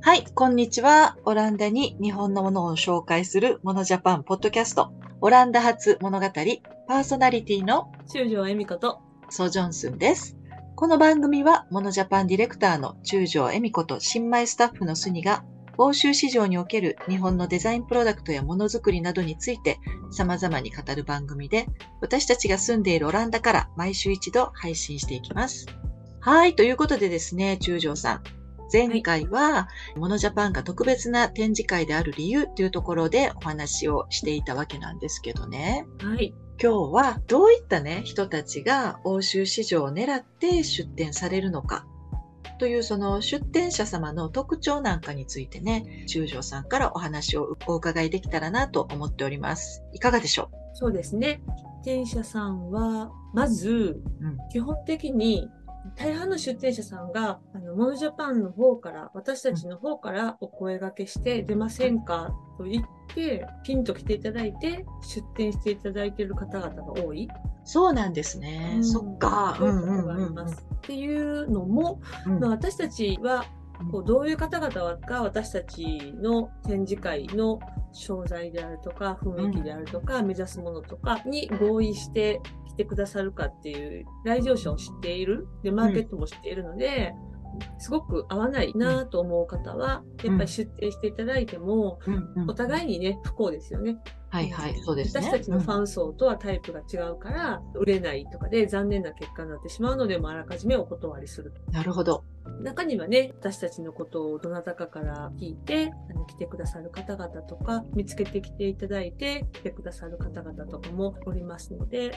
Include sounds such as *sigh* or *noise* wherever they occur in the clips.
はい、こんにちは。オランダに日本のものを紹介するモノジャパンポッドキャスト。オランダ発物語パーソナリティの中条恵美子とソジョンスンです。この番組はモノジャパンディレクターの中条恵美子と新米スタッフのスニが欧州市場における日本のデザインプロダクトやものづくりなどについて様々に語る番組で私たちが住んでいるオランダから毎週一度配信していきます。はい、ということでですね、中条さん。前回は、モノジャパンが特別な展示会である理由というところでお話をしていたわけなんですけどね。はい。今日はどういったね、人たちが欧州市場を狙って出展されるのかというその出展者様の特徴なんかについてね、中条さんからお話をお伺いできたらなと思っております。いかがでしょそうですね。出展者さんは、まず、うん基本的に、大半の出展者さんが、あの、モノジャパンの方から、私たちの方からお声掛けして、出ませんかと言って、ピンと来ていただいて、出展していただいている方々が多い。うそうなんですね。うんそっか。そういうことがあります。っていうのも、うんまあ、私たちはこうどういう方々が私たちの展示会の商材であるとか雰囲気であるとか、目指すものとかに合意して来てくださるかっていう来場者を知っているでマーケットも知っているので、すごく合わないなと思う方は、やっぱり出展していただいても、うんうんお互いにね不幸ですよね。はいはい、そうですね。私たちのファン層とはタイプが違うから、売れないとかで残念な結果になってしまうので、もうあらかじめお断りすると。うんなるほど。中にはね、私たちのことをどなたかから聞いて、あの来てくださる方々とか、見つけてきていただいて、来てくださる方々とかもおりますので、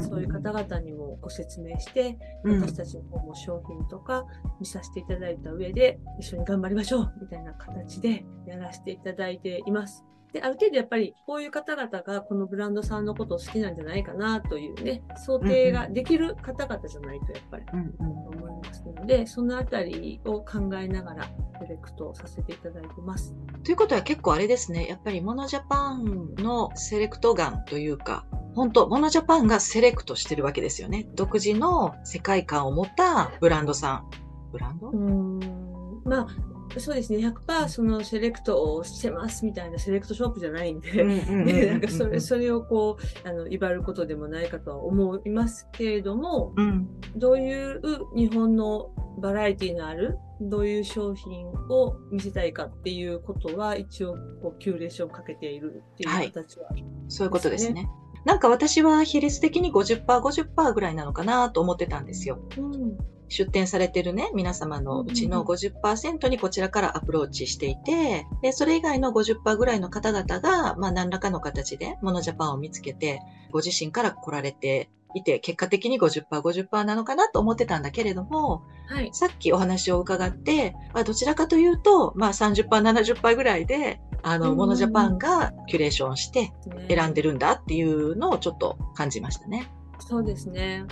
そういう方々にもご説明して、うん私たちの方も商品とか見させていただいた上で、一緒に頑張りましょうみたいな形でやらせていただいています。で、ある程度やっぱりこういう方々がこのブランドさんのことを好きなんじゃないかなというね、想定ができる方々じゃないとやっぱり思いますので、そのあたりを考えながらセレクトさせていただいてます。ということは結構あれですね。やっぱりモノジャパンのセレクトガンというか、本当モノジャパンがセレクトしてるわけですよね。独自の世界観を持ったブランドさん。ブランド？うーん、まあ、そうですね、100%そのセレクトをしてますみたいなセレクトショップじゃないんで、*laughs* ね、なんかそれ、それをこう、あの、威張ることでもないかとは思いますけれども、うん。どういう日本のバラエティのある、どういう商品を見せたいかっていうことは、一応、こう、キュレーションかけているっていう形は、そういうことですね。なんか私は比率的に50%、50%ぐらいなのかなと思ってたんですよ。うん、出展されてるね、皆様のうちの50%にこちらからアプローチしていて、で、それ以外の50%ぐらいの方々が、まあ何らかの形でモノジャパンを見つけて、ご自身から来られていて、結果的に50%、50%なのかなと思ってたんだけれども、はい。さっきお話を伺って、まあどちらかというと、まあ30%、70%ぐらいで、あの、うんうんうんモノジャパンがキュレーションして選んでる。るんだっていうのをちょっと感じましたね。そうですね。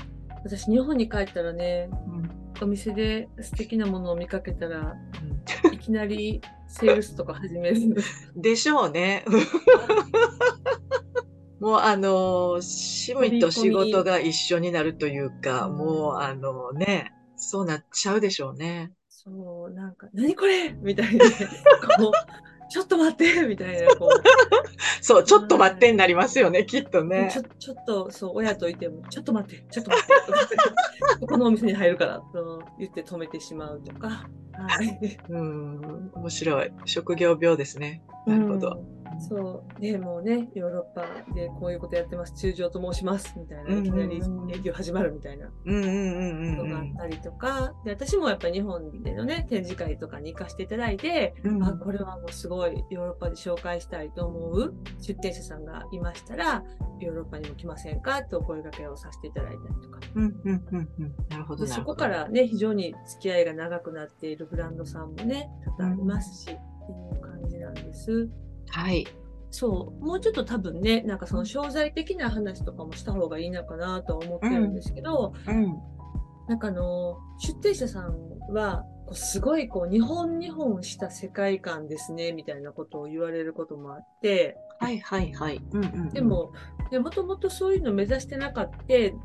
私、日本に帰ったらね、うんお店で素敵なものを見かけたら、いきなりセールスとか始める。でしょうね。*laughs* もうあの、趣味と仕事が一緒になるというか、うんもうあのね、そうなっちゃうでしょうね。そう、なんか、何これみたいな、ちょっと待ってみたいな、こそう、ちょっと待ってになりますよね、きっとう、ねち。ょちょっと、そう、親といても、ちょっと待って、ちょっと待って、このお店に入るから、と言って止めてしまうとか、はい。うん、面白い。職業病ですね。なるほど。うんそう。で、もうね、ヨーロッパでこういうことやってます。中条と申します。みたいな、いきなり営業始まるみたいなことがあったりとか、で、私もやっぱり日本でのね、展示会とかに行かせていただいて、うんうん。あ、これはもうすごいヨーロッパで紹介したいと思う出展者さんがいましたら、ヨーロッパにも来ませんか？とお声掛けをさせていただいたりとか。うんうんうんうん。なるほど、でそこ。からね、非常に付き合いが長くなっているブランドさんもね、多々ありますし、っていう感じなんです。はい。そう、もうちょっと多分ね、なんかその商材的な話とかもした方がいいのかなとは思ってるんですけど、うん。なんかあの、出展者さんは、こうすごいこう、日本日本した世界観ですね、みたいなことを言われることもあって、はいはいはい。うんうんうん。で、も、でもともとそういうの目指してなかった、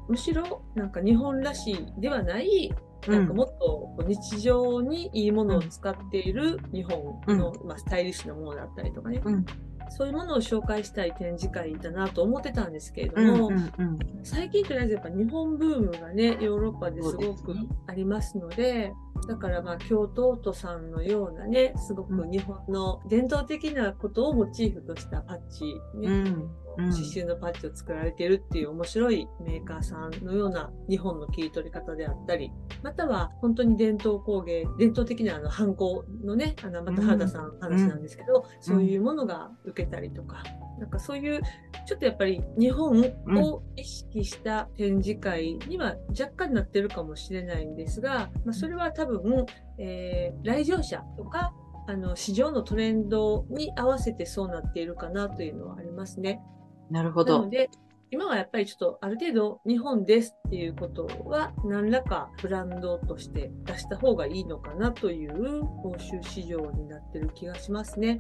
むしろなんか日本らしいではない、なんかもっと日常にいいものを使っている日本の、まあ、スタイリッシュなものだったりとかね、うん。そういうものを紹介したい展示会だなと思ってたんですけれども、うんうんうん。最近とりあえずやっぱ日本ブームがね、ヨーロッパですごくありますので、だからまあ京都都さんのようなね、すごく日本の伝統的なことをモチーフとしたパッチ、ね。うんうん刺繍のパッチを作られているっていう面白いメーカーさんのような日本の切り取り方であったり、または本当に伝統工芸、伝統的なあのハンコのね、あのまた原田さんの話なんですけど、そういうものが受けたりとか、なんかそういうちょっとやっぱり日本を意識した展示会には若干なってるかもしれないんですが、まあ、それは多分、えー来場者とかあの市場のトレンドに合わせてそうなっているかなというのはありますね。なるほど。なので、今はやっぱりちょっとある程度日本ですっていうことは何らかブランドとして出した方がいいのかなという欧州市場になってる気がしますね。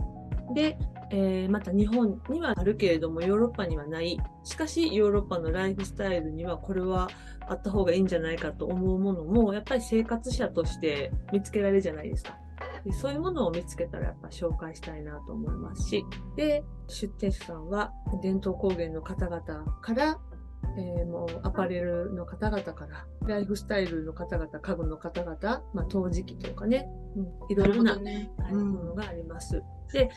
で、えーまた日本にはあるけれどもヨーロッパにはない。しかしヨーロッパのライフスタイルにはこれはあった方がいいんじゃないかと思うものもやっぱり生活者として見つけられるじゃないですか。でそういうものを見つけたらやっぱ紹介したいなと思いますし、で、出店者さんは伝統工芸の方々から、えーもうアパレルの方々から、ライフスタイルの方々、家具の方々、まあ、陶磁器とかね、うん、いろいろな、ね。はいうんものがあります。で、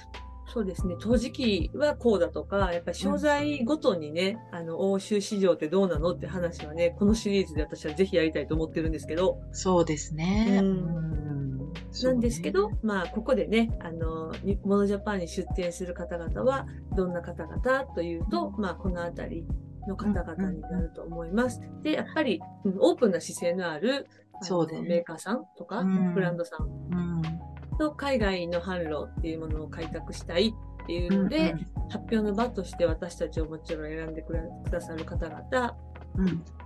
そうですね、陶磁器はこうだとか、やっぱり商材ごとにね、あの、欧州市場ってどうなのって話はね、このシリーズで私はぜひやりたいと思ってるんですけど、そうですね。うんうんなんですけど、ねまあ、ここでね、あの、にモノジャパンに出店する方々は、どんな方々というと、まあ、このあたりの方々になると思います。で、やっぱり、うんオープンな姿勢のある、そうだね。メーカーさんとか、うん。ブランドさんうん。と海外の販路っていうものを開拓したいっていうので、発表の場として私たちをもちろん選んでくださる方々、うんうん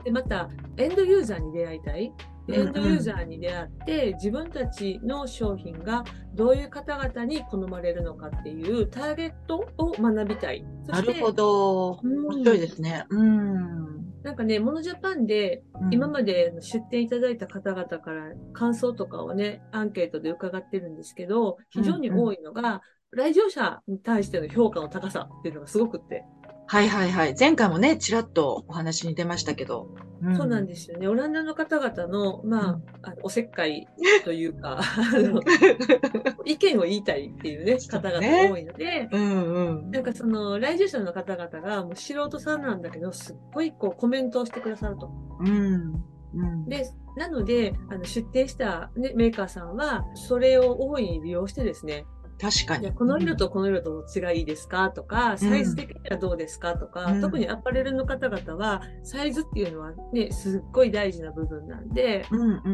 で、また、エンドユーザーに出会いたい。でエうんうんンドユーザーに出会って、自分たちの商品がどういう方々に好まれるのかっていうターゲットを学びたい。なるほど。うん面白いですね。うん。なんかね、モノジャパンで今まで出店いただいた方々から感想とかをね、アンケートで伺ってるんですけど、非常に多いのが、来場者に対しての評価の高さっていうのがすごくって。はいはいはい。前回もね、ちらっとお話に出ましたけど。そうなんでですよね。オランダの方々の、まあ、うんあのおせっかいというか、*laughs* あの *laughs* 意見を言いたいっていうね、方ね々多いので、うんうん。なんかその、来場者の方々がもう素人さんなんだけど、すっごいこうコメントをしてくださると。うん。うん。で、なので、あの出店した、ね、メーカーさんは、それを大いに利用してですね、確かに。いやこの色とこの色とどっちがいいですか？とか、サイズ的にはどうですか？とか、うん。特にアパレルの方々は、サイズっていうのはね、すっごい大事な部分なんで、うんうんうんう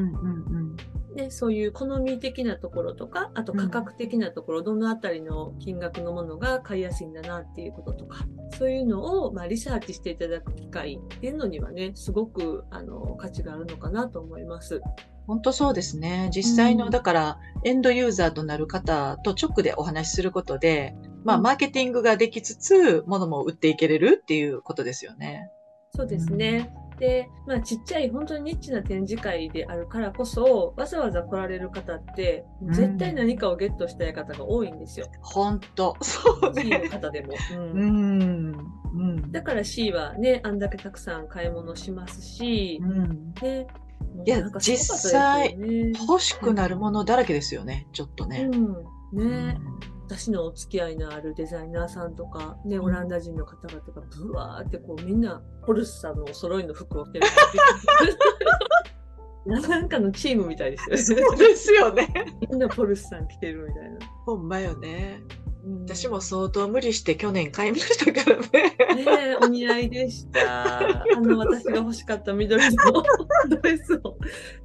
ん。で、そういう好み的なところとか、あと価格的なところ、どのあたりの金額のものが買いやすいんだなっていうこととか、そういうのを、まあ、リサーチしていただく機会っていうのにはね、すごく、あの、価値があるのかなと思います。本当そうですね。実際の、うんだから、エンドユーザーとなる方と直でお話しすることで、まあ、うんマーケティングができつつ、物も売っていけれるっていうことですよね。そうですね。で、まあ、ちっちゃい、本当にニッチな展示会であるからこそ、わざわざ来られる方って、うん絶対何かをゲットしたい方が多いんですよ。本当そう C のね。方でも。*laughs* うんうん。うん。だから C はね、あんだけたくさん買い物しますし、うん。ね。いやなんかすごかったですよね欲しくなるものだらけですよね、ちょっとね。うん。ね、私のお付き合いのあるデザイナーさんとか、ね、うんオランダ人の方々がブワーってこうみんなポルスさんのお揃いの服を着てる。*laughs* なんかのチームみたいですよね。そうですよね。みんなポルスさん着てるみたいな。ほんまよね。うん私も相当無理して去年買いましたからね。ねえ、お似合いでした。あの、私が欲しかった緑のドレスを。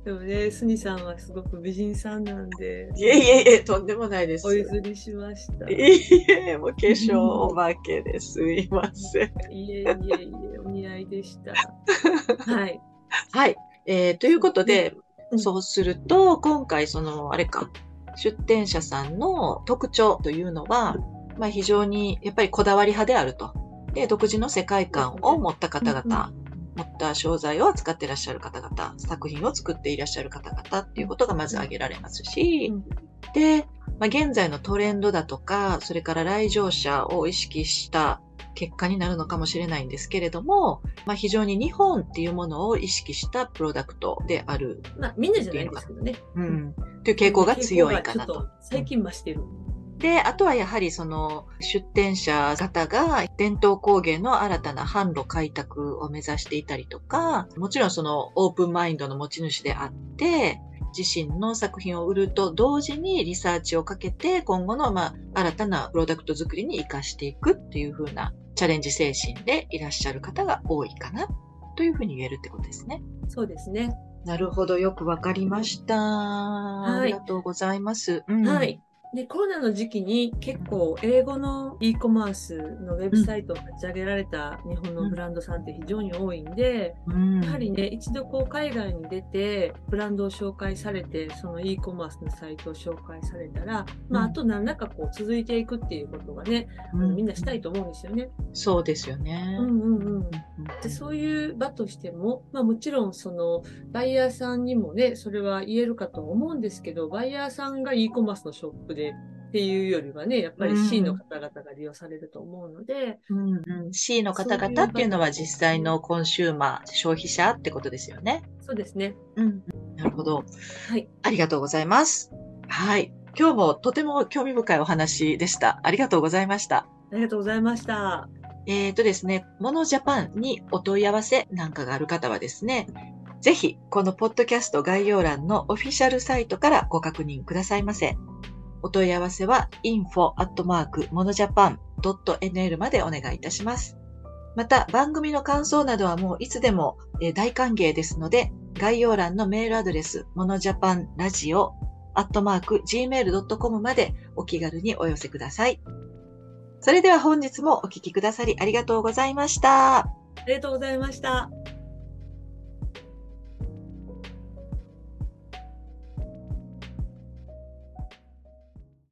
でもね、スニさんはすごく美人さんなんで、いえいえいえ、とんでもないです。お譲りしました。いいえいえ、もう化粧お化けですいません。えいえいえ、お似合いでした。はい。はい。えーということで、うんそうすると、今回、その、あれか、出店者さんの特徴というのは、まあ非常にやっぱりこだわり派であると。で、独自の世界観を持った方々。持った商材を扱っていらっしゃる方々、作品を作っていらっしゃる方々っていうことがまず挙げられますし、うんで、まあ、現在のトレンドだとか、それから来場者を意識した結果になるのかもしれないんですけれども、まあ、非常に日本っていうものを意識したプロダクトである、まあ、みんなじゃないんですけどね。うん、という傾向が強いかなと。最近増してる。で、あとはやはりその出店者方が伝統工芸の新たな販路開拓を目指していたりとか、もちろんそのオープンマインドの持ち主であって、自身の作品を売ると同時にリサーチをかけて今後のまあ新たなプロダクト作りに活かしていくっていう風なチャレンジ精神でいらっしゃる方が多いかなというふうに言えるってことですね。そうですね。なるほど、よくわかりました。いありがとうございます。うんはい。で、コロナの時期に結構英語の e コマースのウェブサイトを立ち上げられた日本のブランドさんって非常に多いんで、うんやはりね、一度こう海外に出て、ブランドを紹介されて、その e コマースのサイトを紹介されたら、まあ、うんあと何らかこう続いていくっていうことがね、あのみんなしたいと思うんですよね。そうですよね。うんうんうん。うんでそういう場としても、まあ、もちろんそのバイヤーさんにもねそれは言えるかと思うんですけどバイヤーさんが e コマースのショップでっていうよりはねやっぱりうん C の方々が利用されると思うので、うんうん C の方々っていうのは実際のコンシューマー、消費者ってことですよね。そうですねうん。なるほど。はいありがとうございます。はい。今日もとても興味深いお話でした。ありがとうございました。ありがとうございましたえっ、とですね、モノジャパンにお問い合わせなんかがある方はですね、ぜひ、このポッドキャスト概要欄のオフィシャルサイトからご確認くださいませ。お問い合わせは info.monojapan.nl までお願いいたします。また、番組の感想などはもういつでも大歓迎ですので、概要欄のメールアドレス、モノジャパンラジオ、アットマーク、gmail.com までお気軽にお寄せください。それでは本日もお聴きくださりありがとうございました。ありがとうございました。